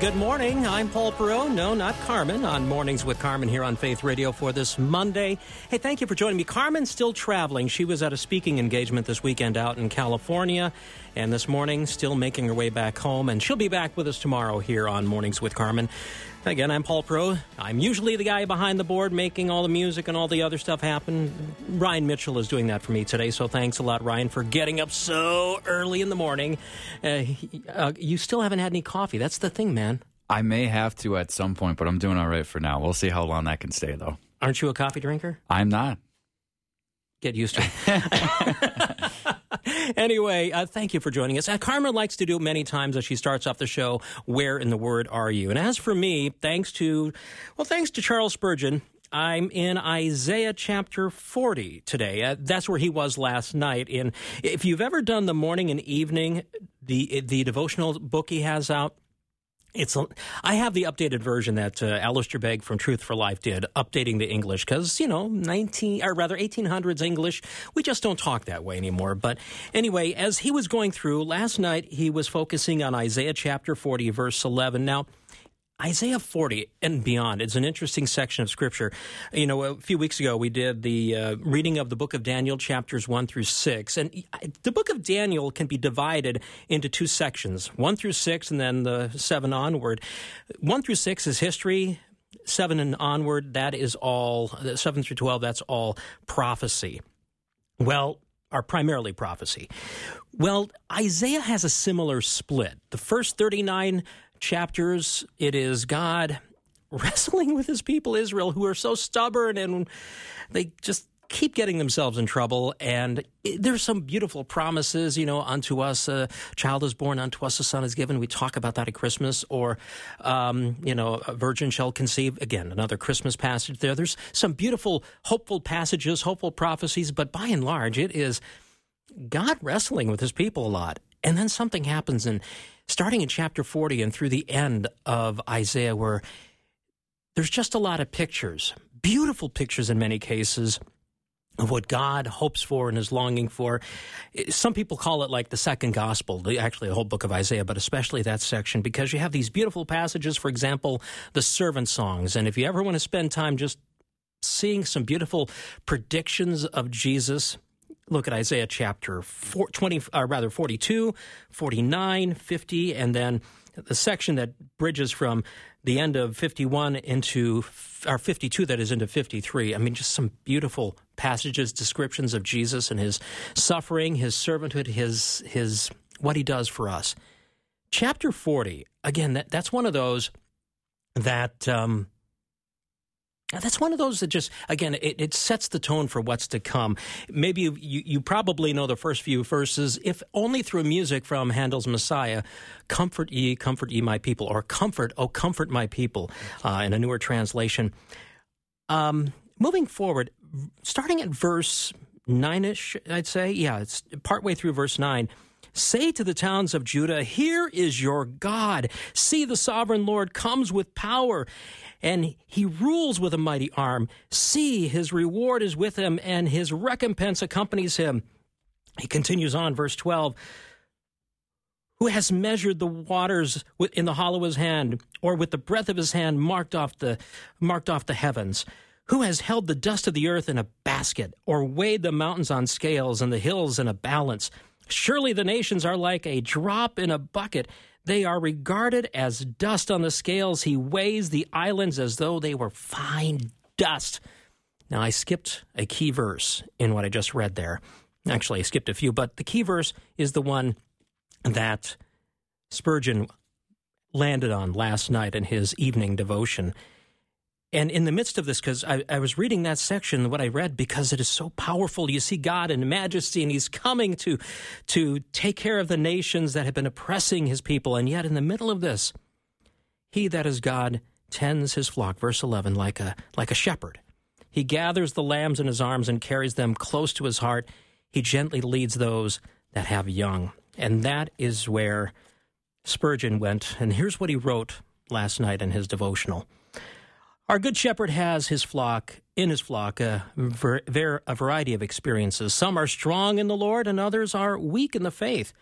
Good morning. I'm Paul Perot. No, not Carmen. On Mornings with Carmen here on Faith Radio for this Monday. Hey, thank you for joining me. Carmen's still traveling. She was at a speaking engagement this weekend out in California. And this morning, still making her way back home. And she'll be back with us tomorrow here on Mornings with Carmen. Again, I'm Paul Pro. I'm usually the guy behind the board making all the music and all the other stuff happen. Ryan Mitchell is doing that for me today. So thanks a lot, Ryan, for getting up so early in the morning. Uh, uh, you still haven't had any coffee. That's the thing, man. I may have to at some point, but I'm doing all right for now. We'll see how long that can stay, though. Aren't you a coffee drinker? I'm not. Get used to it. anyway, uh, thank you for joining us. Uh, Carmen likes to do many times as she starts off the show. Where in the Word are you? And as for me, thanks to well, thanks to Charles Spurgeon. I'm in Isaiah chapter 40 today. Uh, that's where he was last night. And if you've ever done the morning and evening, the the devotional book he has out, it's I have the updated version that uh, Alistair Begg from Truth for Life did, updating the English because you know nineteen or rather eighteen hundreds English. We just don't talk that way anymore. But anyway, as he was going through last night, he was focusing on Isaiah chapter forty, verse eleven. Now. Isaiah 40 and beyond is an interesting section of scripture. You know, a few weeks ago we did the uh, reading of the book of Daniel, chapters 1 through 6. And the book of Daniel can be divided into two sections 1 through 6, and then the 7 onward. 1 through 6 is history. 7 and onward, that is all, 7 through 12, that's all prophecy. Well, are primarily prophecy. Well, Isaiah has a similar split. The first 39 chapters, it is God wrestling with his people Israel who are so stubborn and they just keep getting themselves in trouble. And there's some beautiful promises you know unto us a child is born unto us a son is given. We talk about that at christmas or um, you know a virgin shall conceive. Again another christmas passage there. There's some beautiful hopeful passages hopeful prophecies but by and large it is God wrestling with his people a lot. And then something happens in starting in chapter 40 and through the end of Isaiah where there's just a lot of pictures, beautiful pictures in many cases of what God hopes for and is longing for. Some people call it like the second gospel, actually the whole book of Isaiah, but especially that section because you have these beautiful passages, for example, the servant songs. And if you ever want to spend time just seeing some beautiful predictions of Jesus, look at Isaiah chapter 4, 20, uh, rather 42, 49, 50, and then the section that bridges from the end of 51 into, or 52 that is into 53. I mean, just some beautiful passages, descriptions of Jesus and his suffering, his servanthood, his, his, what he does for us. Chapter 40, again, that, that's one of those that, um, that's one of those that just again it, it sets the tone for what's to come. Maybe you, you you probably know the first few verses, if only through music from Handel's Messiah, "Comfort ye, comfort ye, my people," or "Comfort, oh comfort my people," uh, in a newer translation. Um, moving forward, starting at verse nine ish, I'd say, yeah, it's partway through verse nine. Say to the towns of Judah, Here is your God. See, the sovereign Lord comes with power, and he rules with a mighty arm. See, his reward is with him, and his recompense accompanies him. He continues on, verse 12 Who has measured the waters in the hollow of his hand, or with the breath of his hand marked off the, marked off the heavens? Who has held the dust of the earth in a basket, or weighed the mountains on scales and the hills in a balance? Surely the nations are like a drop in a bucket. They are regarded as dust on the scales. He weighs the islands as though they were fine dust. Now, I skipped a key verse in what I just read there. Actually, I skipped a few, but the key verse is the one that Spurgeon landed on last night in his evening devotion. And in the midst of this, because I, I was reading that section, what I read, because it is so powerful. You see God in majesty, and He's coming to to take care of the nations that have been oppressing His people. And yet, in the middle of this, He that is God tends His flock. Verse eleven, like a like a shepherd. He gathers the lambs in His arms and carries them close to His heart. He gently leads those that have young, and that is where Spurgeon went. And here's what he wrote last night in his devotional. Our good shepherd has his flock, in his flock, uh, ver, ver, a variety of experiences. Some are strong in the Lord, and others are weak in the faith.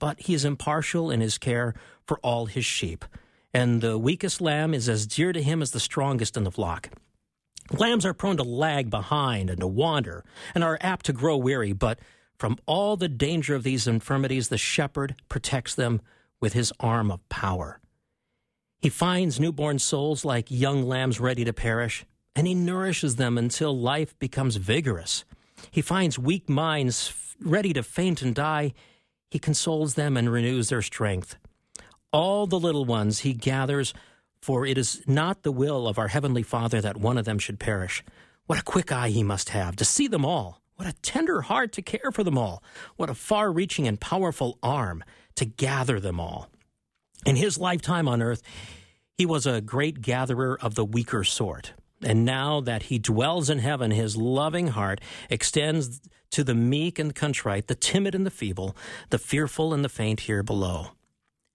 But he is impartial in his care for all his sheep. And the weakest lamb is as dear to him as the strongest in the flock. Lambs are prone to lag behind and to wander, and are apt to grow weary. But from all the danger of these infirmities, the shepherd protects them with his arm of power. He finds newborn souls like young lambs ready to perish, and he nourishes them until life becomes vigorous. He finds weak minds ready to faint and die. He consoles them and renews their strength. All the little ones he gathers, for it is not the will of our Heavenly Father that one of them should perish. What a quick eye he must have to see them all. What a tender heart to care for them all. What a far reaching and powerful arm to gather them all. In his lifetime on earth, he was a great gatherer of the weaker sort. And now that he dwells in heaven, his loving heart extends to the meek and contrite, the timid and the feeble, the fearful and the faint here below.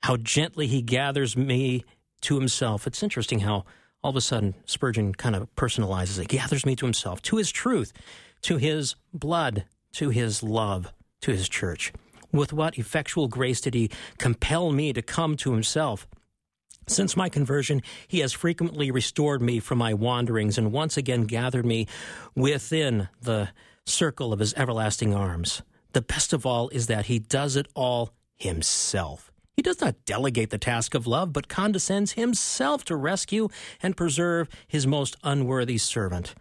How gently he gathers me to himself. It's interesting how all of a sudden Spurgeon kind of personalizes it, gathers me to himself, to his truth, to his blood, to his love, to his church. With what effectual grace did he compel me to come to himself? Since my conversion, he has frequently restored me from my wanderings and once again gathered me within the circle of his everlasting arms. The best of all is that he does it all himself. He does not delegate the task of love, but condescends himself to rescue and preserve his most unworthy servant.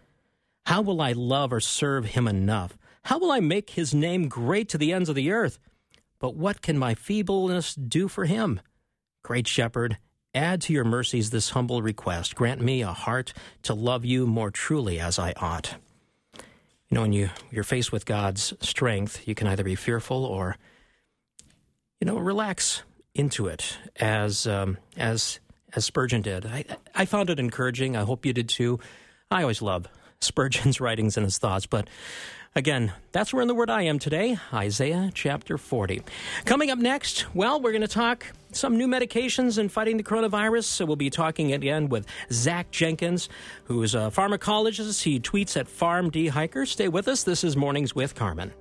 How will I love or serve him enough? How will I make his name great to the ends of the earth? But what can my feebleness do for him? Great shepherd, add to your mercies this humble request. Grant me a heart to love you more truly as I ought. You know, when you, you're faced with God's strength, you can either be fearful or, you know, relax into it as, um, as, as Spurgeon did. I, I found it encouraging. I hope you did too. I always love Spurgeon's writings and his thoughts, but Again, that's where in the Word I am today, Isaiah chapter 40. Coming up next, well, we're going to talk some new medications in fighting the coronavirus. So we'll be talking again with Zach Jenkins, who is a pharmacologist. He tweets at PharmD Hiker. Stay with us. This is Mornings with Carmen.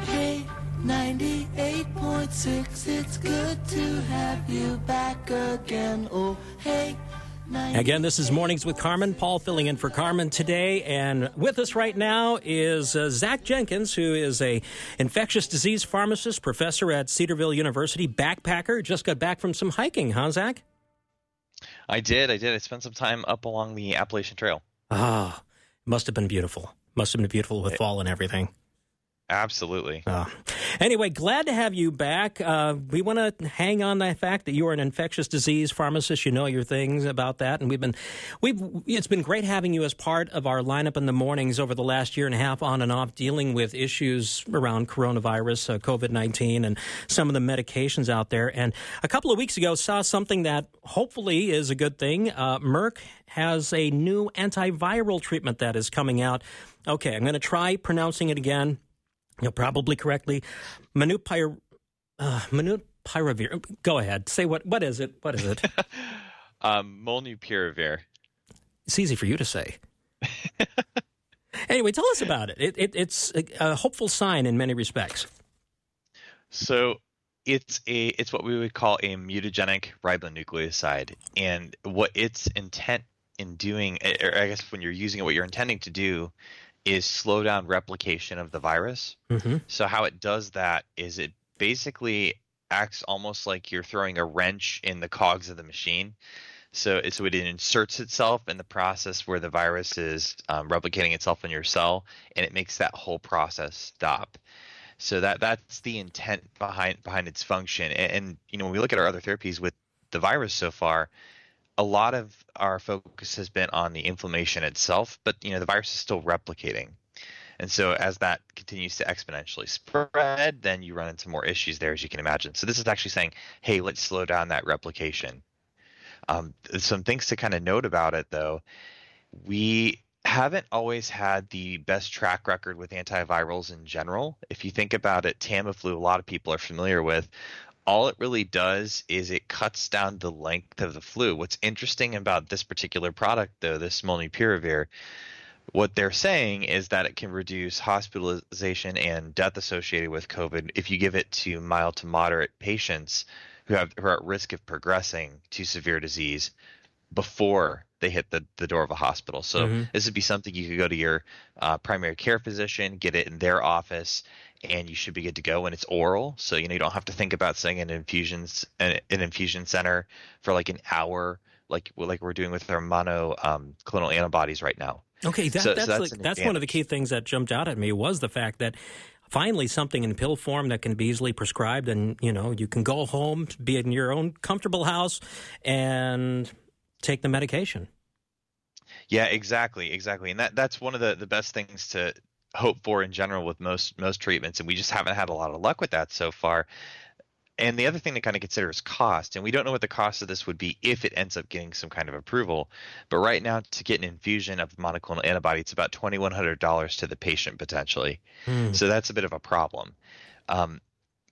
Hey, 98.6, it's good to have you back again. Oh, hey. Again, this is Mornings with Carmen. Paul filling in for Carmen today, and with us right now is uh, Zach Jenkins, who is a infectious disease pharmacist, professor at Cedarville University, backpacker. Just got back from some hiking, huh, Zach? I did. I did. I spent some time up along the Appalachian Trail. Ah, must have been beautiful. Must have been beautiful with fall and everything. Absolutely. Uh, anyway, glad to have you back. Uh, we want to hang on the fact that you are an infectious disease pharmacist. You know your things about that, and we've been we've it's been great having you as part of our lineup in the mornings over the last year and a half, on and off, dealing with issues around coronavirus, uh, COVID nineteen, and some of the medications out there. And a couple of weeks ago, saw something that hopefully is a good thing. Uh, Merck has a new antiviral treatment that is coming out. Okay, I'm going to try pronouncing it again you know, probably correctly. Manupir, uh, Manupiravir. Go ahead. Say what? What is it? What is it? Um, Molnupiravir. it's easy for you to say. anyway, tell us about it. it, it it's a, a hopeful sign in many respects. So it's a it's what we would call a mutagenic ribonucleoside, and what its intent in doing, or I guess when you're using it, what you're intending to do is slow down replication of the virus. Mm-hmm. So how it does that is it basically acts almost like you're throwing a wrench in the cogs of the machine. So it, so it inserts itself in the process where the virus is um, replicating itself in your cell, and it makes that whole process stop. So that that's the intent behind behind its function. And, and you know when we look at our other therapies with the virus so far, a lot of our focus has been on the inflammation itself, but you know the virus is still replicating. And so as that continues to exponentially spread, then you run into more issues there, as you can imagine. So this is actually saying, hey, let's slow down that replication. Um, some things to kind of note about it, though, we haven't always had the best track record with antivirals in general. If you think about it, Tamiflu, a lot of people are familiar with. All it really does is it cuts down the length of the flu. What's interesting about this particular product, though, this molnupiravir, what they're saying is that it can reduce hospitalization and death associated with COVID if you give it to mild to moderate patients who have who are at risk of progressing to severe disease before they hit the, the door of a hospital. So Mhm. this would be something you could go to your uh, primary care physician, get it in their office, and you should be good to go. And it's oral, so you know you don't have to think about saying an infusions an, an infusion center for like an hour, like like we're doing with our mono um, clonal antibodies right now. Okay, that, So- so that's that's like, that's one of the key things that jumped out at me was the fact that finally something in pill form that can be easily prescribed, and you know you can go home, be in your own comfortable house, and take the medication. Yeah, exactly, exactly, and that that's one of the the best things to hope for in general with most most treatments, and we just haven't had a lot of luck with that so far. And the other thing to kind of consider is cost, and we don't know what the cost of this would be if it ends up getting some kind of approval. But right now, to get an infusion of monoclonal antibody, it's about twenty one hundred dollars to the patient potentially. Hmm. So that's a bit of a problem. Um,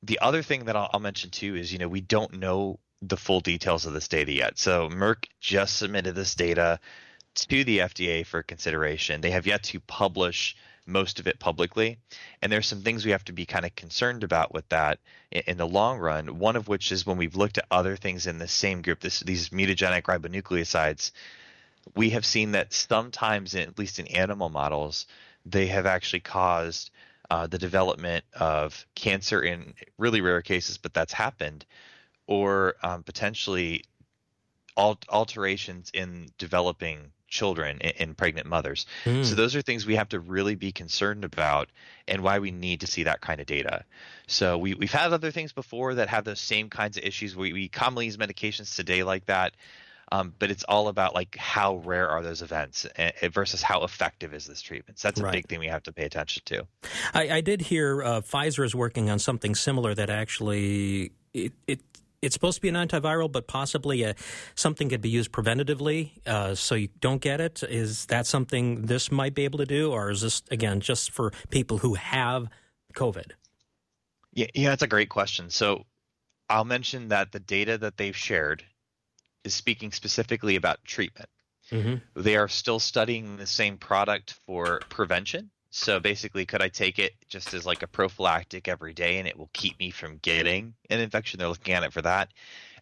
the other thing that I'll, I'll mention too is, you know, we don't know the full details of this data yet. So Merck just submitted this data to the FDA for consideration. They have yet to publish most of it publicly, and there's some things we have to be kind of concerned about with that in, in the long run. One of which is when we've looked at other things in the same group, this, these mutagenic ribonucleosides, we have seen that sometimes, at least in animal models, they have actually caused uh, the development of cancer in really rare cases, but that's happened, or um, potentially al- alterations in developing children in, pregnant mothers. Hmm. So those are things we have to really be concerned about, and why we need to see that kind of data. So we we've had other things before that have those same kinds of issues. We we commonly use medications today like that. Um, but it's all about like how rare are those events eh, versus how effective is this treatment. So that's a Right. big thing we have to pay attention to. I, I did hear uh, Pfizer is working on something similar that actually it, it it's supposed to be an antiviral, but possibly a, something could be used preventatively, uh, so you don't get it. Is that something this might be able to do, or is this again just for people who have COVID? Yeah, yeah, that's a great question. So I'll mention that the data that they've shared is speaking specifically about treatment. Mm-hmm. They are still studying the same product for prevention. So basically, could I take it just as like a prophylactic every day and it will keep me from getting an infection? They're looking at it for that.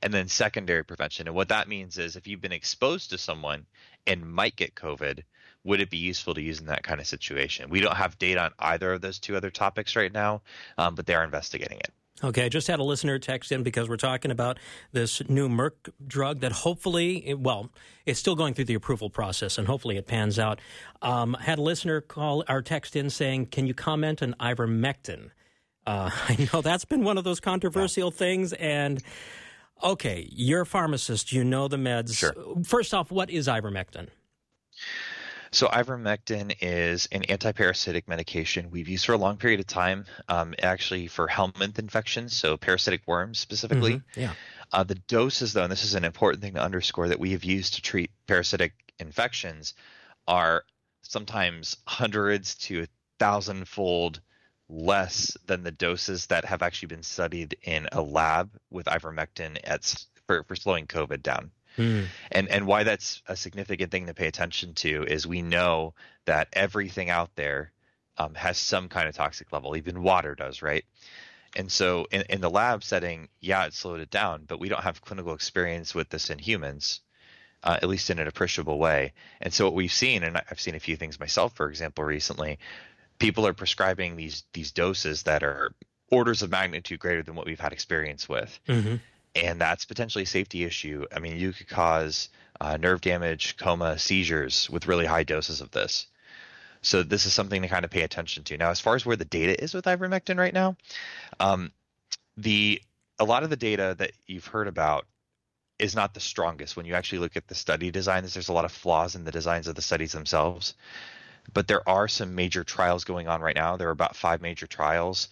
And then secondary prevention. And what that means is if you've been exposed to someone and might get COVID, would it be useful to use in that kind of situation? We don't have data on either of those two other topics right now, um, but they are investigating it. Okay, I just had a listener text in because we're talking about this new Merck drug that hopefully, it- well, it's still going through the approval process and hopefully it pans out. Um, had a listener call our text in saying, "Can you comment on ivermectin?" Uh, I know that's been one of those controversial things, and okay, you're a pharmacist, you know the meds. Sure. First off, what is ivermectin? So ivermectin is an antiparasitic medication we've used for a long period of time, um, actually for helminth infections, so parasitic worms specifically. Mhm, Yeah. Uh, the doses, though, and this is an important thing to underscore that we have used to treat parasitic infections, are sometimes hundreds to a thousandfold less than the doses that have actually been studied in a lab with ivermectin at, for, for slowing COVID down. Hmm. And and why that's a significant thing to pay attention to is we know that everything out there um, has some kind of toxic level. Even water does, right? And so in, in the lab setting, yeah, it slowed it down, but we don't have clinical experience with this in humans, uh, at least in an appreciable way. And so what we've seen, and I've seen a few things myself, for example, recently, people are prescribing these these doses that are orders of magnitude greater than what we've had experience with hmm and that's potentially a safety issue. I mean, you could cause uh, nerve damage, coma, seizures with really high doses of this. So this is something to kind of pay attention to. Now, as far as where the data is with ivermectin right now, um, the a lot of the data that you've heard about is not the strongest when you actually look at the study designs. There's a lot of flaws in the designs of the studies themselves, but there are some major trials going on right now. There are about five major trials.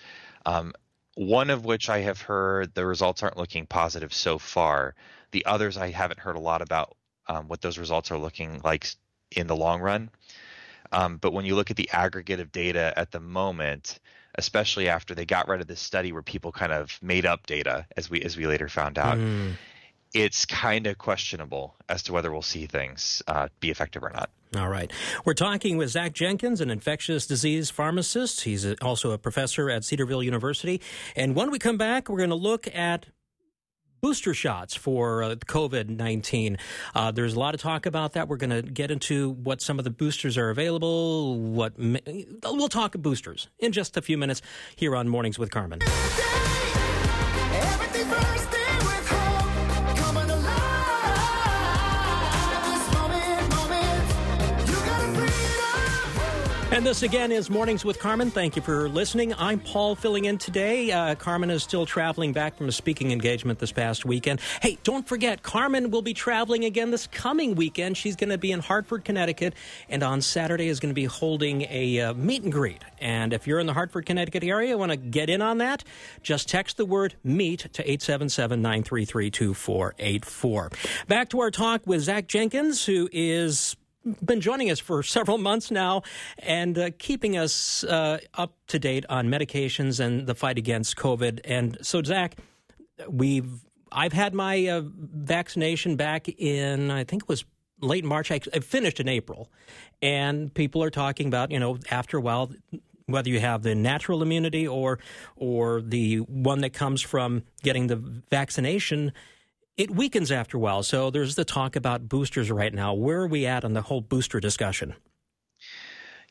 Um, one of which I have heard the results aren't looking positive so far. The others I haven't heard a lot about um, what those results are looking like in the long run. Um, but when you look at the aggregate of data at the moment, especially after they got rid of this study where people kind of made up data, as we as we later found out, Mm. It's kind of questionable as to whether we'll see things uh, be effective or not. All right. We're talking with Zach Jenkins, an infectious disease pharmacist. He's also a professor at Cedarville University. And when we come back, we're going to look at booster shots for uh, COVID 19. Uh, there's a lot of talk about that. We're going to get into what some of the boosters are available. What We'll talk boosters in just a few minutes here on Mornings with Carmen. And this again is Mornings with Carmen. Thank you for listening. I'm Paul filling in today. Uh, Carmen is still traveling back from a speaking engagement this past weekend. Hey, don't forget, Carmen will be traveling again this coming weekend. She's going to be in Hartford, Connecticut, and on Saturday is going to be holding a uh, meet and greet. And if you're in the Hartford, Connecticut area, want to get in on that, just text the word meet to 877 933 2484. Back to our talk with Zach Jenkins, who is been joining us for several months now and uh, keeping us uh, up to date on medications and the fight against COVID. And so, Zach, we've I've had my uh, vaccination back in I think it was late March. I, I finished in April, and people are talking about you know after a while whether you have the natural immunity or or the one that comes from getting the vaccination it weakens after a while. So there's the talk about boosters right now. Where are we at on the whole booster discussion?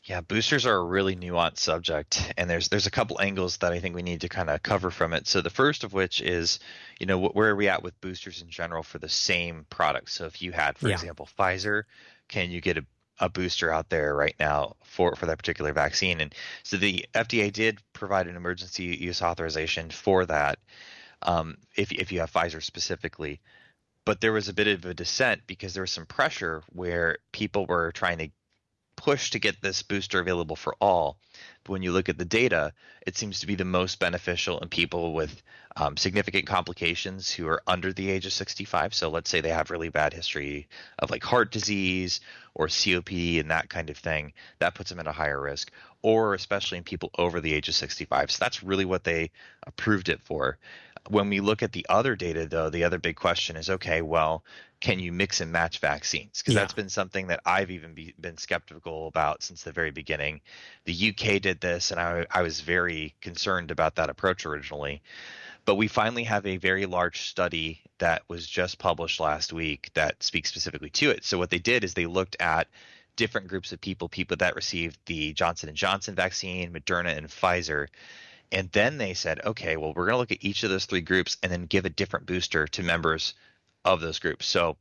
Yeah, boosters are a really nuanced subject, and there's there's a couple angles that I think we need to kind of cover from it. So the first of which is, you know, wh- where are we at with boosters in general for the same product? So if you had, for Yeah. example, Pfizer, can you get a, a booster out there right now for for that particular vaccine? And so the FDA did provide an emergency use authorization for that, um, if if you have Pfizer specifically. But there was a bit of a dissent because there was some pressure where people were trying to push to get this booster available for all. But when you look at the data, it seems to be the most beneficial in people with um, significant complications who are under the age of 65. So let's say they have really bad history of like heart disease or COPD and that kind of thing. That puts them at a higher risk. Or especially in people over the age of 65. So that's really what they approved it for. When we look at the other data, though, the other big question is okay, well, can you mix and match vaccines? Because Yeah. that's been something that I've even be, been skeptical about since the very beginning. The UK did this, and I, I was very concerned about that approach originally. But we finally have a very large study that was just published last week that speaks specifically to it. So what they did is they looked at different groups of people, people that received the Johnson and Johnson vaccine, Moderna, and Pfizer. And then they said, okay, well, we're going to look at each of those three groups and then give a different booster to members of those groups. So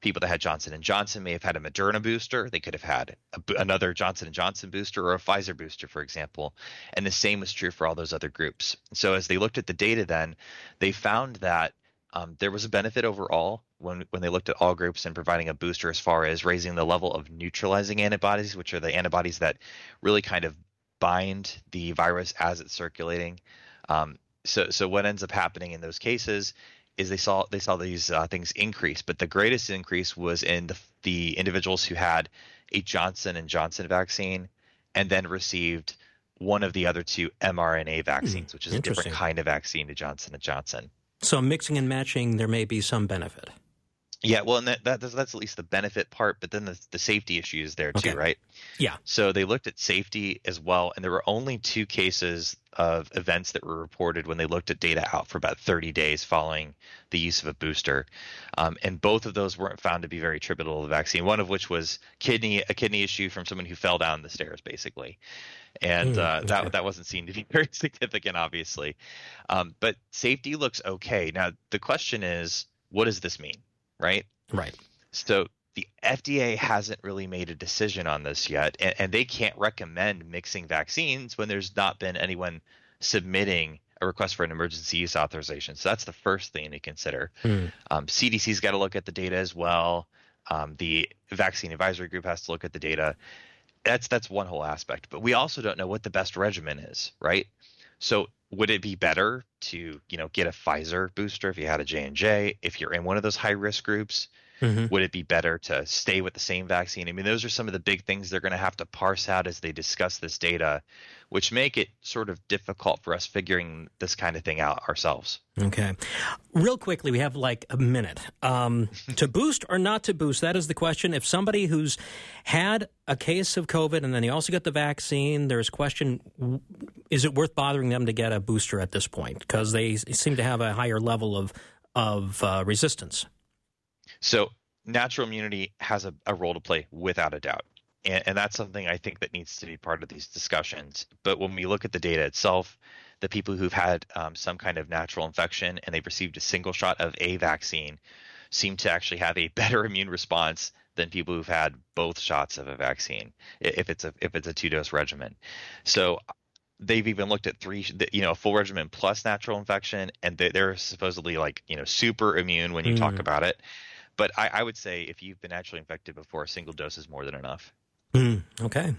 people that had Johnson and Johnson may have had a Moderna booster. They could have had a, another Johnson and Johnson booster or a Pfizer booster, for example. And the same was true for all those other groups. So as they looked at the data, then they found that um, there was a benefit overall when when they looked at all groups and providing a booster as far as raising the level of neutralizing antibodies, which are the antibodies that really kind of bind the virus as it's circulating. Um, so so what ends up happening in those cases is they saw they saw these uh, things increase, but the greatest increase was in the the individuals who had a Johnson and Johnson vaccine and then received one of the other two mRNA vaccines, which is a different kind of vaccine to Johnson and Johnson. So mixing and matching, there may be some benefit. Yeah, well, and that, that that's, that's at least the benefit part, but then the, the safety issue is there too, Okay. right? Yeah. So they looked at safety as well, and there were only two cases of events that were reported when they looked at data out for about 30 days following the use of a booster, um, and both of those weren't found to be very attributable to the vaccine. One of which was kidney a kidney issue from someone who fell down the stairs, basically, and Hmm, uh, okay. that that wasn't seen to be very significant, obviously. Um, but safety looks okay. Now the question is, what does this mean, right? Right. So the FDA hasn't really made a decision on this yet, and, and they can't recommend mixing vaccines when there's not been anyone submitting a request for an emergency use authorization. So that's the first thing to consider. Hmm. Um, CDC's got to look at the data as well. Um, the vaccine advisory group has to look at the data. That's that's one whole aspect. But we also don't know what the best regimen is, right? So would it be better to you know get a Pfizer booster if you had a J and J? If you're in one of those high risk groups, Mhm. would it be better to stay with the same vaccine? I mean, those are some of the big things they're going to have to parse out as they discuss this data, which make it sort of difficult for us figuring this kind of thing out ourselves. Okay. Real quickly, we have like a minute. Um, to boost or not to boost, that is the question. If somebody who's had a case of COVID and then they also get the vaccine, there's question is it worth bothering them to get a booster at this point? Because they seem to have a higher level of, of uh, resistance. So natural immunity has a, a role to play without a doubt. And, and that's something I think that needs to be part of these discussions. But when we look at the data itself, the people who've had um, some kind of natural infection and they've received a single shot of a vaccine seem to actually have a better immune response than people who've had both shots of a vaccine if it's a if it's a two dose regimen. So they've even looked at three you know a full regimen plus natural infection and they- they're supposedly like you know super immune when you talk Mm. about it but I, I would say if you've been naturally infected before a single dose is more than enough Hmm, okay.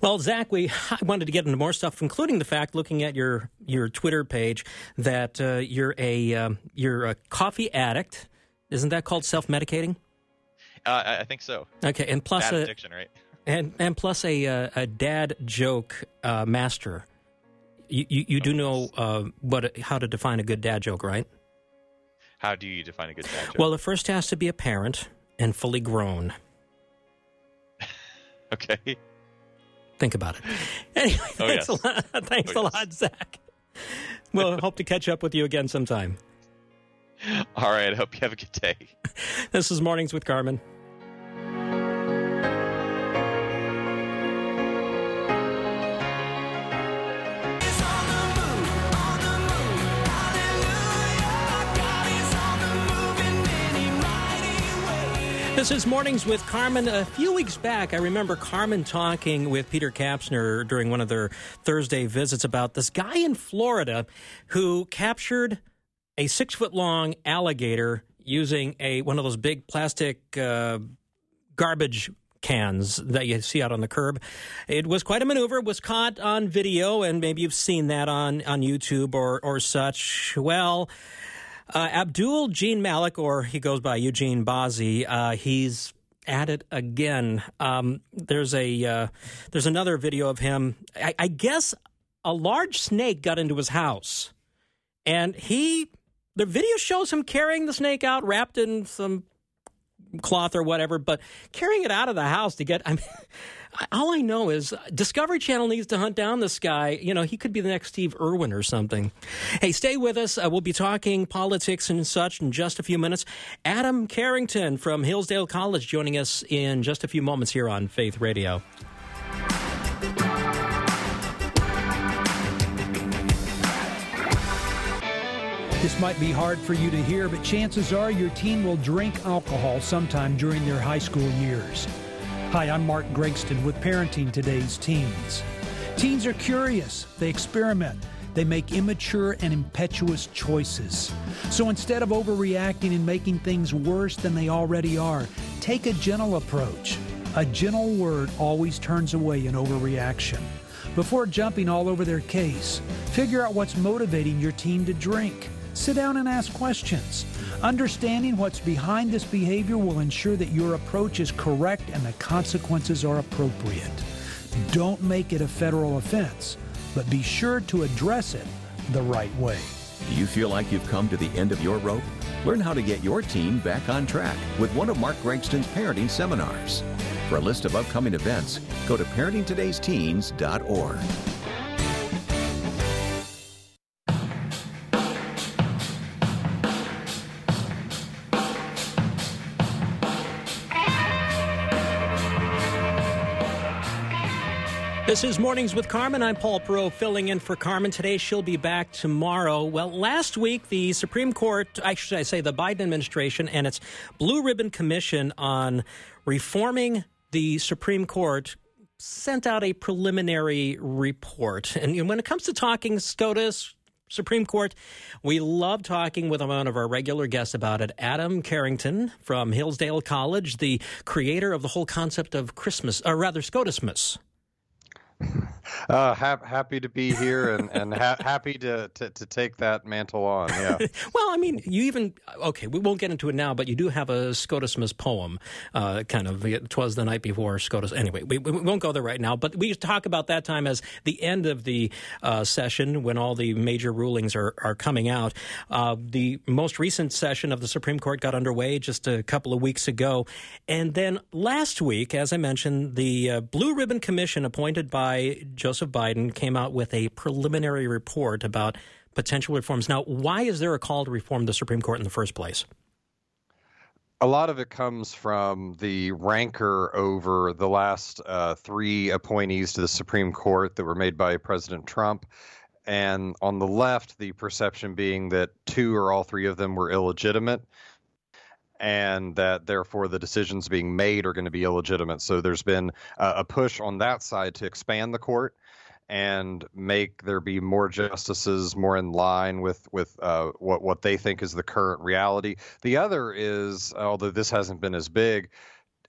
Well, Zach, we I wanted to get into more stuff, including the fact, looking at your your Twitter page, that uh, you're a um, you're a coffee addict. Isn't that called self medicating? uh, I, I think so Okay, and plus bad a, addiction right and and plus a uh, a dad joke uh, master. You you, you do know uh, what how to define a good dad joke, right? How do you define a good dad joke Well, the first has to be a parent and fully grown. okay Think about it. Anyway, Oh, thanks yes. a lot. Oh, thanks Oh, a yes. lot, Zach. We'll hope to catch up with you again sometime. all right i hope you have a good day This is Mornings with Carmen. This is Mornings with Carmen. A few weeks back, I remember Carmen talking with Peter Kapsner during one of their Thursday visits about this guy in Florida who captured a six foot long alligator using a one of those big plastic uh, garbage cans that you see out on the curb. It was quite a maneuver. Was caught on video, and maybe you've seen that on on YouTube or or such. Well. Uh, Abdul Gene Malik, or he goes by Eugene Bozzi, uh, he's at it again. Um, there's a uh, there's another video of him. I, I guess a large snake got into his house, and he the video shows him carrying the snake out, wrapped in some cloth or whatever, but carrying it out of the house to get. I mean, all I know is Discovery Channel needs to hunt down this guy. You know, he could be the next Steve Irwin or something. Hey, stay with us. Uh, we'll be talking politics and such in just a few minutes. Adam Carrington from Hillsdale College joining us in just a few moments here on Faith Radio. This might be hard for you to hear, but chances are your teen will drink alcohol sometime during their high school years. Hi, I'm Mark Gregston with Parenting Today's Teens. Teens are curious, they experiment, they make immature and impetuous choices. So instead of overreacting and making things worse than they already are, take a gentle approach. A gentle word always turns away an overreaction. Before jumping all over their case, figure out what's motivating your teen to drink. Sit down and ask questions. Understanding what's behind this behavior will ensure that your approach is correct and the consequences are appropriate. Don't make it a federal offense, but be sure to address it the right way. Do you feel like you've come to the end of your rope? Learn how to get your teen back on track with one of Mark Gregston's parenting seminars. For a list of upcoming events, go to parentingtodaysteens.org. This is Mornings with Carmen. I'm Paul Perot filling in for Carmen today. She'll be back tomorrow. Well, last week, the Supreme Court, actually, I say the Biden administration and its Blue Ribbon Commission on reforming the Supreme Court sent out a preliminary report. And when it comes to talking SCOTUS, Supreme Court. We love talking with one of our regular guests about it, Adam Carrington from Hillsdale College, the creator of the whole concept of Christmas, or rather, Scotismus. Uh, hap- happy to be here and, and ha- happy to, to, to take that mantle on. Yeah. Well, I mean, you even okay. We won't get into it now, but you do have a Scotismus poem, uh, kind of. "Twas the night before Scotus." Anyway, we, we won't go there right now. But we talk about that time as the end of the uh, session when all the major rulings are are coming out. Uh, the most recent session of the Supreme Court got underway just a couple of weeks ago, and then last week, as I mentioned, the uh, Blue Ribbon Commission appointed by Joseph Biden came out with a preliminary report about potential reforms. Now, why is there a call to reform the Supreme Court in the first place? a lot of it comes from the rancor over the last uh, three appointees to the Supreme Court that were made by President Trump. And on the left, the perception being that two or all three of them were illegitimate and that therefore the decisions being made are going to be illegitimate. So there's been uh, a push on that side to expand the court and make there be more justices more in line with with uh, what what they think is the current reality. The other is, although this hasn't been as big,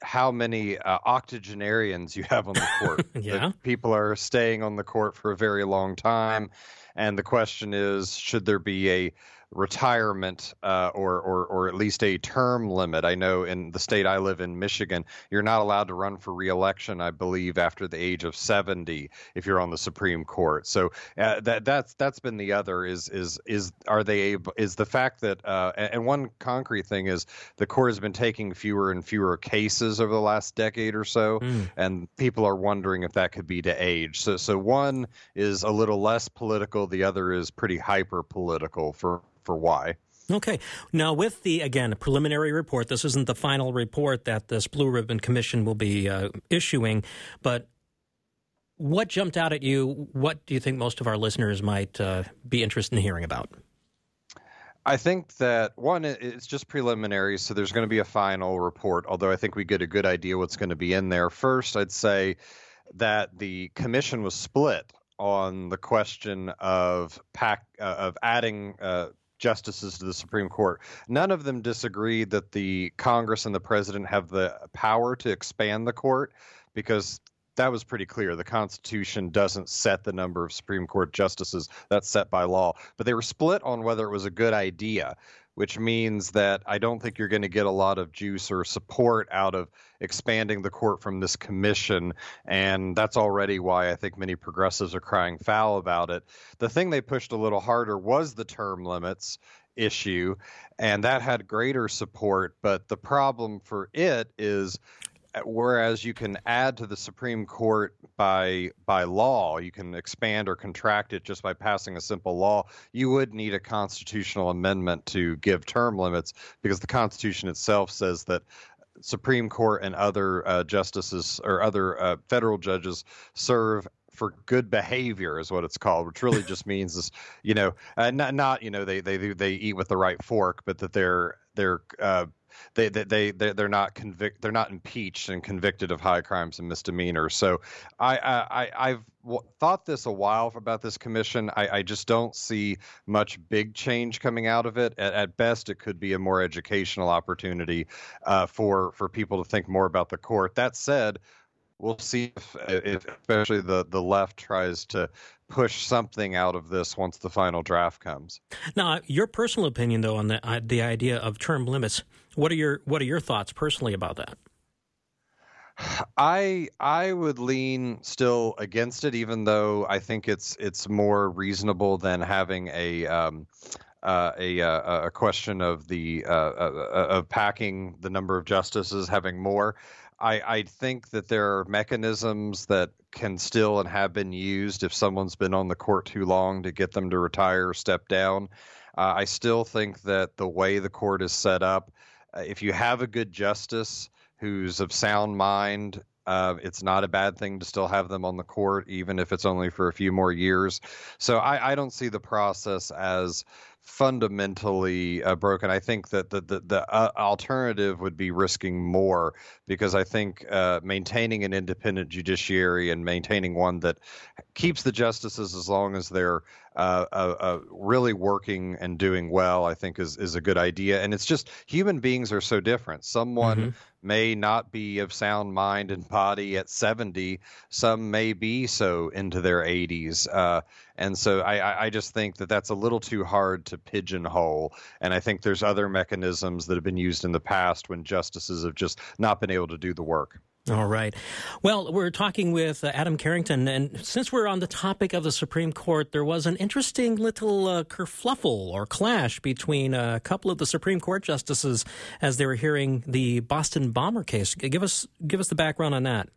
how many uh, octogenarians you have on the court. Yeah. That people are staying on the court for a very long time, and the question is, should there be a retirement uh, or, or or at least a term limit. I know in the state I live in, Michigan, you're not allowed to run for reelection. I believe after the age of 70 if you're on the Supreme Court. So uh, that that's that's been the other is is is are they able is the fact that uh, and and one concrete thing is the court has been taking fewer and fewer cases over the last decade or so, and people are wondering if that could be to age. So so one is a little less political, the other is pretty hyper political for for why. Okay. Now, with the, again, preliminary report, this isn't the final report that this Blue Ribbon Commission will be uh, issuing, but what jumped out at you? What do you think most of our listeners might uh, be interested in hearing about? I think that one, it- it's just preliminary, so there's going to be a final report. Although I think we get a good idea what's going to be in there. First, I'd say that the commission was split on the question of pack uh, of adding uh, justices to the Supreme Court. None of them disagreed that the Congress and the president have the power to expand the court because that was pretty clear. The Constitution doesn't set the number of Supreme Court justices, that's set by law. But they were split on whether it was a good idea, which means that I don't think you're going to get a lot of juice or support out of expanding the court from this commission. And that's already why I think many progressives are crying foul about it. The thing they pushed a little harder was the term limits issue, and that had greater support. But the problem for it is whereas you can add to the Supreme Court by by law, you can expand or contract it just by passing a simple law. You would need a constitutional amendment to give term limits because the Constitution itself says that Supreme Court and other uh, justices or other uh, federal judges serve for good behavior is what it's called, which really just means is you know uh, not not you know they they they eat with the right fork, but that they're they're uh, they they they they- they're not convict they're not impeached and convicted of high crimes and misdemeanors. So I I I- I've w- thought this a while about this commission. I, I just don't see much big change coming out of it. At, at best, it could be a more educational opportunity uh, for for people to think more about the court. That said. We'll see if, if especially the, the left tries to push something out of this once the final draft comes. Now, your personal opinion, though, on the, uh, the idea of term limits, what are your what are your thoughts personally about that? I I would lean still against it, even though I think it's it's more reasonable than having a um, uh, a uh, a question of the uh, uh, of packing the number of justices, having more. I, I think that there are mechanisms that can still and have been used if someone's been on the court too long to get them to retire or step down. Uh, I still think that the way the court is set up, uh, if you have a good justice who's of sound mind, uh, it's not a bad thing to still have them on the court, even if it's only for a few more years. So I, I don't see the process as fundamentally uh, broken. I think that the the, the uh, alternative would be risking more because I think uh, maintaining an independent judiciary and maintaining one that keeps the justices as long as they're uh, uh, uh, really working and doing well, I think is is a good idea. And it's just human beings are so different. Someone Mhm. may not be of sound mind and body at 70. Some may be so into their 80s. Uh, and so I, I- just think that that's a little too hard to pigeonhole. And I think there's other mechanisms that have been used in the past when justices have just not been able to do the work. All right. Well, we're talking with uh, Adam Carrington, and since we're on the topic of the Supreme Court, there was an interesting little uh, kerfluffle or clash between a couple of the Supreme Court justices as they were hearing the Boston bomber case. Give us give us the background on that.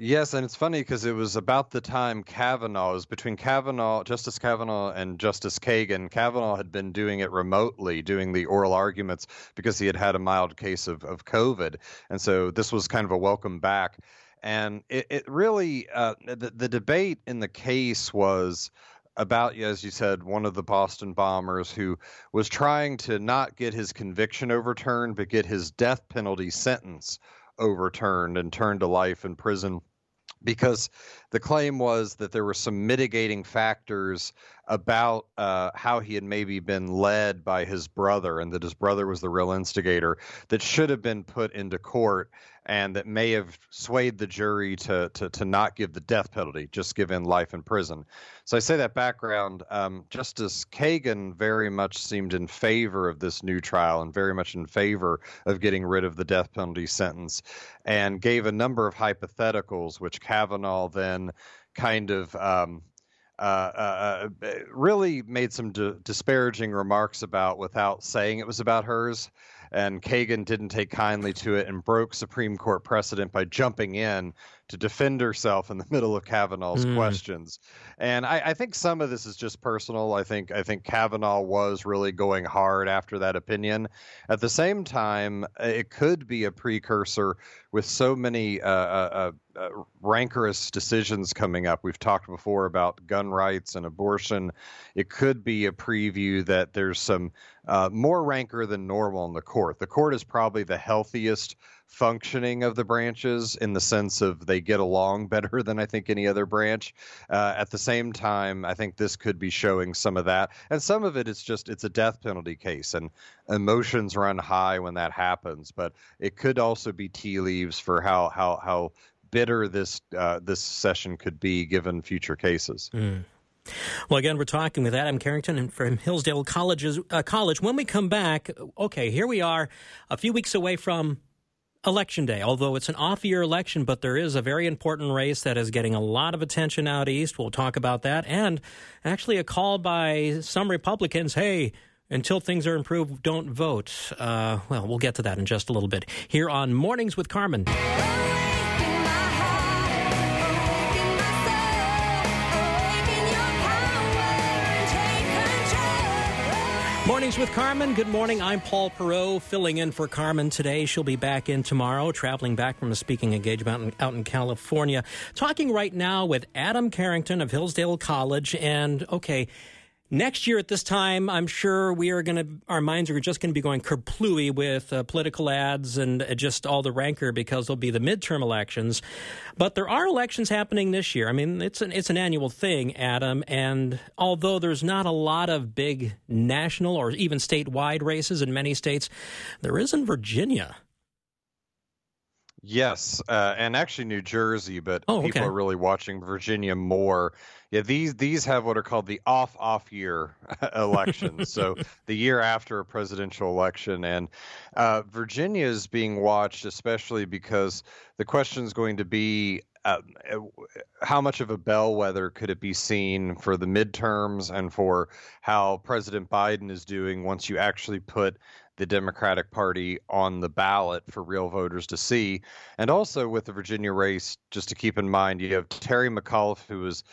Yes, and it's funny because it was about the time Kavanaugh was between Kavanaugh, Justice Kavanaugh, and Justice Kagan. Kavanaugh had been doing it remotely, doing the oral arguments because he had had a mild case of, of COVID, and so this was kind of a welcome back. And it, it really, uh, the, the debate in the case was about, as you said, one of the Boston bombers who was trying to not get his conviction overturned, but get his death penalty sentence overturned and turned to life in prison because the claim was that there were some mitigating factors about uh, how he had maybe been led by his brother and that his brother was the real instigator that should have been put into court and that may have swayed the jury to, to, to not give the death penalty, just give in life in prison. So I say that background. Um, Justice Kagan very much seemed in favor of this new trial and very much in favor of getting rid of the death penalty sentence and gave a number of hypotheticals, which Kavanaugh then kind of. Um, uh, uh, uh, really made some di- disparaging remarks about without saying it was about hers. And Kagan didn't take kindly to it and broke Supreme Court precedent by jumping in to defend herself in the middle of Kavanaugh's Mm. questions. And I, I think some of this is just personal. I think I think Kavanaugh was really going hard after that opinion. At the same time, it could be a precursor with so many uh, uh, uh, uh, rancorous decisions coming up. We've talked before about gun rights and abortion. It could be a preview that there's some uh, more rancor than normal in the court. The court is probably the healthiest functioning of the branches in the sense of they get along better than I think any other branch. Uh, at the same time, I think this could be showing some of that, and some of it is just it's a death penalty case, and emotions run high when that happens. But it could also be tea leaves for how how how bitter this uh, this session could be given future cases. Well, again, we're talking with Adam Carrington from Hillsdale College's, uh, College. When we come back, okay, here we are, a few weeks away from Election Day. Although it's an off-year election, but there is a very important race that is getting a lot of attention out east. We'll talk about that, and actually a call by some Republicans. Hey. Until things are improved, don't vote. Uh, well, we'll get to that in just a little bit. Here on Mornings with Carmen. Mornings with Carmen. Good morning. I'm Paul Perot, filling in for Carmen today. She'll be back in tomorrow, traveling back from a speaking engagement out in, out in California. Talking right now with Adam Carrington of Hillsdale College. And okay, next year at this time, I'm sure we are going to, our minds are just going to be going kerplooey with uh, political ads and uh, just all the rancor because there'll be the midterm elections. But there are elections happening this year. I mean, it's an it's an annual thing, Adam. And although there's not a lot of big national or even statewide races in many states, there is in Virginia. Yes, uh, and actually New Jersey, but Oh, people okay. are really watching Virginia more. Yeah, these these have what are called the off off year elections. so the year after a presidential election, and uh, Virginia is being watched especially because the question is going to be. Uh, how much of a bellwether could it be seen for the midterms and for how President Biden is doing once you actually put the Democratic Party on the ballot for real voters to see. And also with the Virginia race, just to keep in mind, you have Terry McAuliffe, who was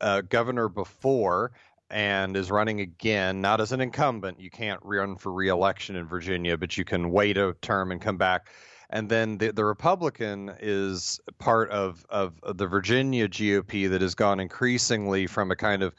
uh, governor before and is running again, not as an incumbent. You can't run for reelection in Virginia, but you can wait a term and come back. and then the, the Republican is part of of the Virginia GOP that has gone increasingly from a kind of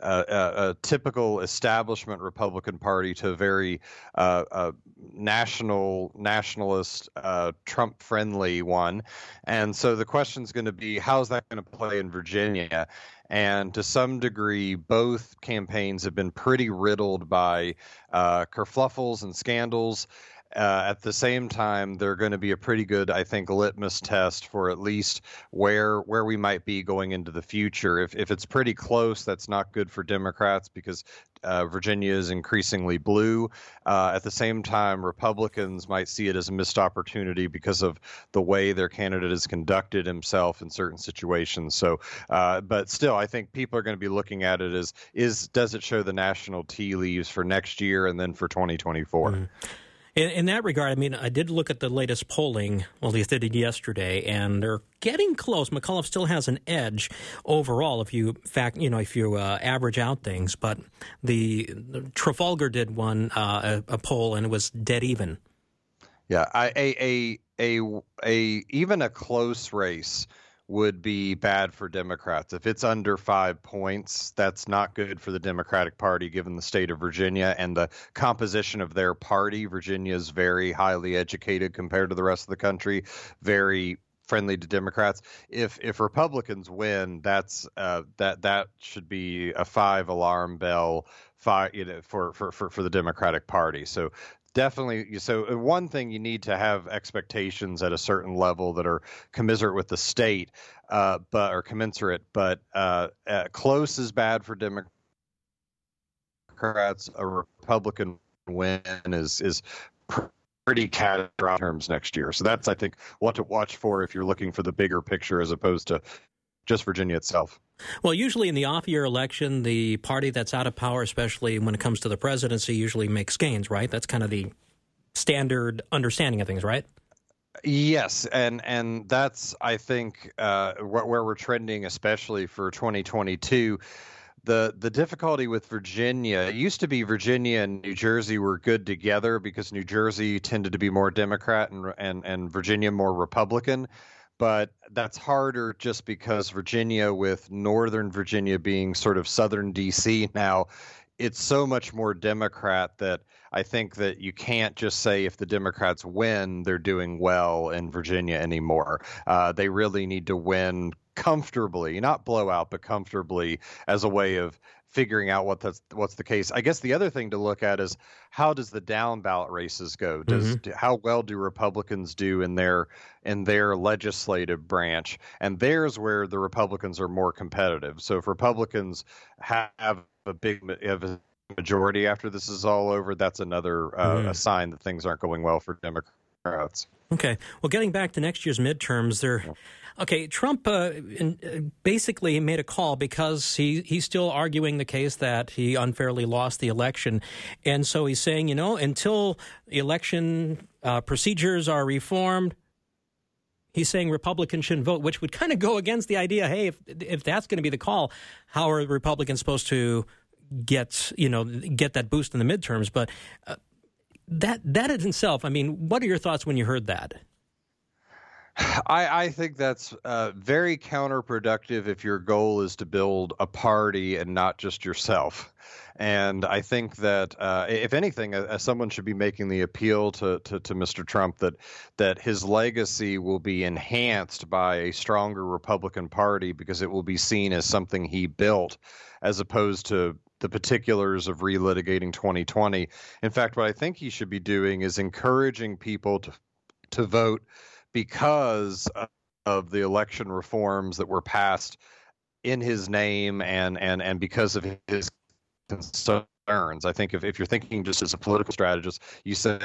a, a typical establishment Republican Party to a very uh, national nationalist uh, Trump friendly one, and so the question is going to be how's that going to play in Virginia, and to some degree, both campaigns have been pretty riddled by uh, kerfluffles and scandals. Uh, at the same time, they're going to be a pretty good, I think, litmus test for at least where where we might be going into the future. If if it's pretty close, that's not good for Democrats because uh, Virginia is increasingly blue. Uh, at the same time, Republicans might see it as a missed opportunity because of the way their candidate has conducted himself in certain situations. So, uh, but still, I think people are going to be looking at it as is does it show the national tea leaves for next year and then for 2024. In, in that regard, I mean, I did look at the latest polling. Well, they did yesterday, and they're getting close. McAuliffe still has an edge overall if you fact, you know, if you uh, average out things. But the, the Trafalgar did one uh, a, a poll, and it was dead even. Yeah, I, a, a a a even a close race would be bad for Democrats. If it's under five points, that's not good for the Democratic Party given the state of Virginia and the composition of their party. Virginia is very highly educated compared to the rest of the country, very friendly to Democrats. If if Republicans win, that's uh, that that should be a five alarm bell five you know, for, for for for the Democratic Party. So definitely so uh, one thing you need to have expectations at a certain level that are commiserate with the state uh, but or commensurate but uh, uh, close is bad for democrats. A republican win is is pretty catastrophic terms next year. So that's i think what to watch for if you're looking for the bigger picture as opposed to just virginia itself well, usually in the off year election, the party that's out of power, especially when it comes to the presidency, usually makes gains, right? That's kind of the standard understanding of things, right? Yes, and and that's I think uh, where, where we're trending, especially for 2022. The the difficulty with Virginia it used to be Virginia and New Jersey were good together because New Jersey tended to be more Democrat and and and Virginia more Republican but that's harder just because Virginia, with Northern Virginia being sort of Southern DC now, it's so much more Democrat that I think that you can't just say if the Democrats win, they're doing well in Virginia anymore. Uh, they really need to win comfortably, not blowout, but comfortably as a way of figuring out what that's what's the case. I guess the other thing to look at is how does the down ballot races go? Does Mhm. how well do Republicans do in their in their legislative branch? And there's where the Republicans are more competitive. So if Republicans have a big have a majority after this is all over, that's another uh, Mhm. a sign that things aren't going well for Democrats. Okay. Well, getting back to next year's midterms, there. Okay, Trump uh, uh, basically made a call because he, he's still arguing the case that he unfairly lost the election. And so he's saying, you know, until election uh, procedures are reformed, he's saying Republicans shouldn't vote, which would kind of go against the idea hey, if, if that's going to be the call, how are Republicans supposed to get, you know, get that boost in the midterms? But uh, that, that in itself, I mean, what are your thoughts when you heard that? I, I think that's uh, very counterproductive if your goal is to build a party and not just yourself. And I think that, uh, if anything, uh, someone should be making the appeal to, to, to Mr. Trump that that his legacy will be enhanced by a stronger Republican Party because it will be seen as something he built, as opposed to the particulars of relitigating 2020. In fact, what I think he should be doing is encouraging people to to vote because of the election reforms that were passed in his name and and and because of his concerns. I think if, if you're thinking just as a political strategist, you say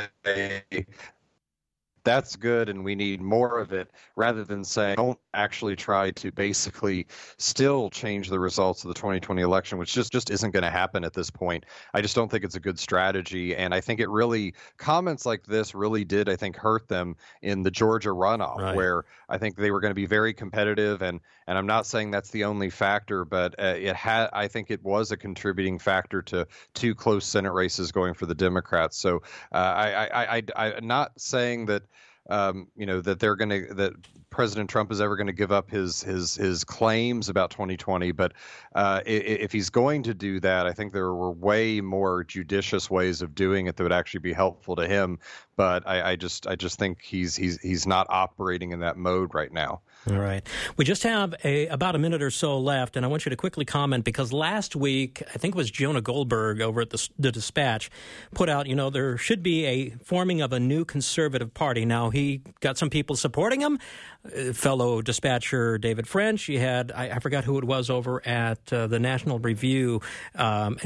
that's good and we need more of it rather than saying don't actually try to basically still change the results of the 2020 election which just just isn't going to happen at this point i just don't think it's a good strategy and i think it really comments like this really did i think hurt them in the georgia runoff Right. where i think they were going to be very competitive and and i'm not saying that's the only factor but uh, it had i think it was a contributing factor to two close senate races going for the democrats so uh, I, I i i i'm not saying that um, you know, that they're going to that President Trump is ever going to give up his his his claims about 2020. But uh, if he's going to do that, I think there were way more judicious ways of doing it that would actually be helpful to him. But I, I just I just think he's he's he's not operating in that mode right now. All right. We just have a about a minute or so left, and I want you to quickly comment because last week I think it was Jonah Goldberg over at the, the Dispatch put out, you know, there should be a forming of a new conservative party. Now he got some people supporting him. Uh, fellow dispatcher David French. You had I, I forgot who it was over at uh, the National Review. Um,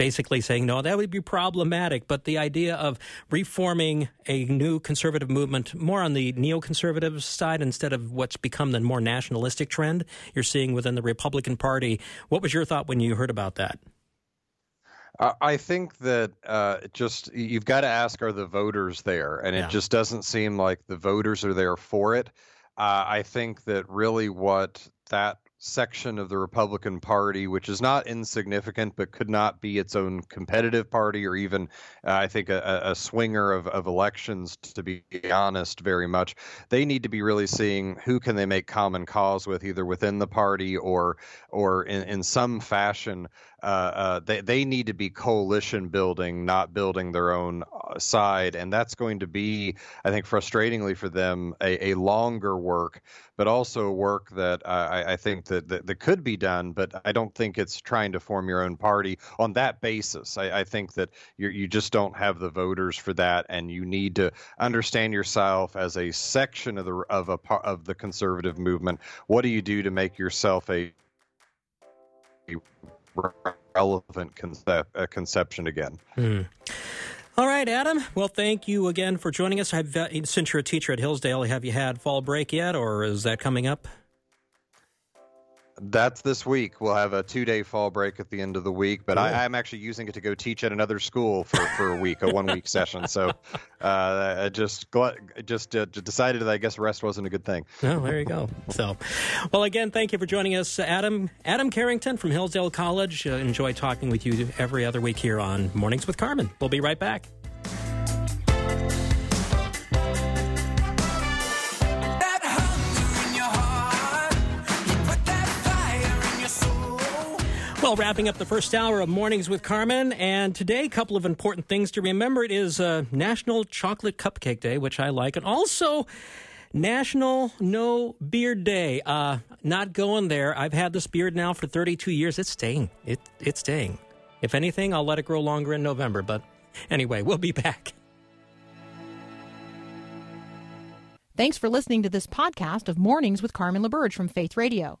basically saying no that would be problematic but the idea of reforming a new conservative movement more on the neoconservative side instead of what's become the more nationalistic trend you're seeing within the Republican Party what was your thought when you heard about that I think that uh, just you've got to ask are the voters there, and Yeah. it just doesn't seem like the voters are there for it. Uh, I think that really what that section of the Republican Party, which is not insignificant but could not be its own competitive party or even, uh, I think, a, a swinger of, of elections, to be honest, very much, they need to be really seeing who can they make common cause with, either within the party or or in, in some fashion uh, uh, they they need to be coalition building, not building their own uh, side, and that's going to be, I think, frustratingly for them, a, a longer work, but also work that I, I think that, that that could be done. But I don't think it's trying to form your own party on that basis. I, I think that you you just don't have the voters for that, and you need to understand yourself as a section of the of a of the conservative movement. What do you do to make yourself a relevant concep- uh, conception again. Hmm. All right, Adam. Well, thank you again for joining us. Have, uh, since you're a teacher at Hillsdale, have you had fall break yet, or is that coming up? That's this week. We'll have a two day fall break at the end of the week, but I, I'm actually using it to go teach at another school for, for a week, a one week session. So uh, I just just uh, decided that I guess rest wasn't a good thing. Oh, there you go. So, well, again, thank you for joining us, Adam. Adam Carrington from Hillsdale College. Uh, enjoy talking with you every other week here on Mornings with Carmen. We'll be right back. Well, wrapping up the first hour of Mornings with Carmen, and today, a couple of important things to remember. It is uh, National Chocolate Cupcake Day, which I like, and also National No Beard Day. Uh, not going there. I've had this beard now for 32 years. It's staying. It, it's staying. If anything, I'll let it grow longer in November. But anyway, we'll be back. Thanks for listening to this podcast of Mornings with Carmen LaBerge from Faith Radio.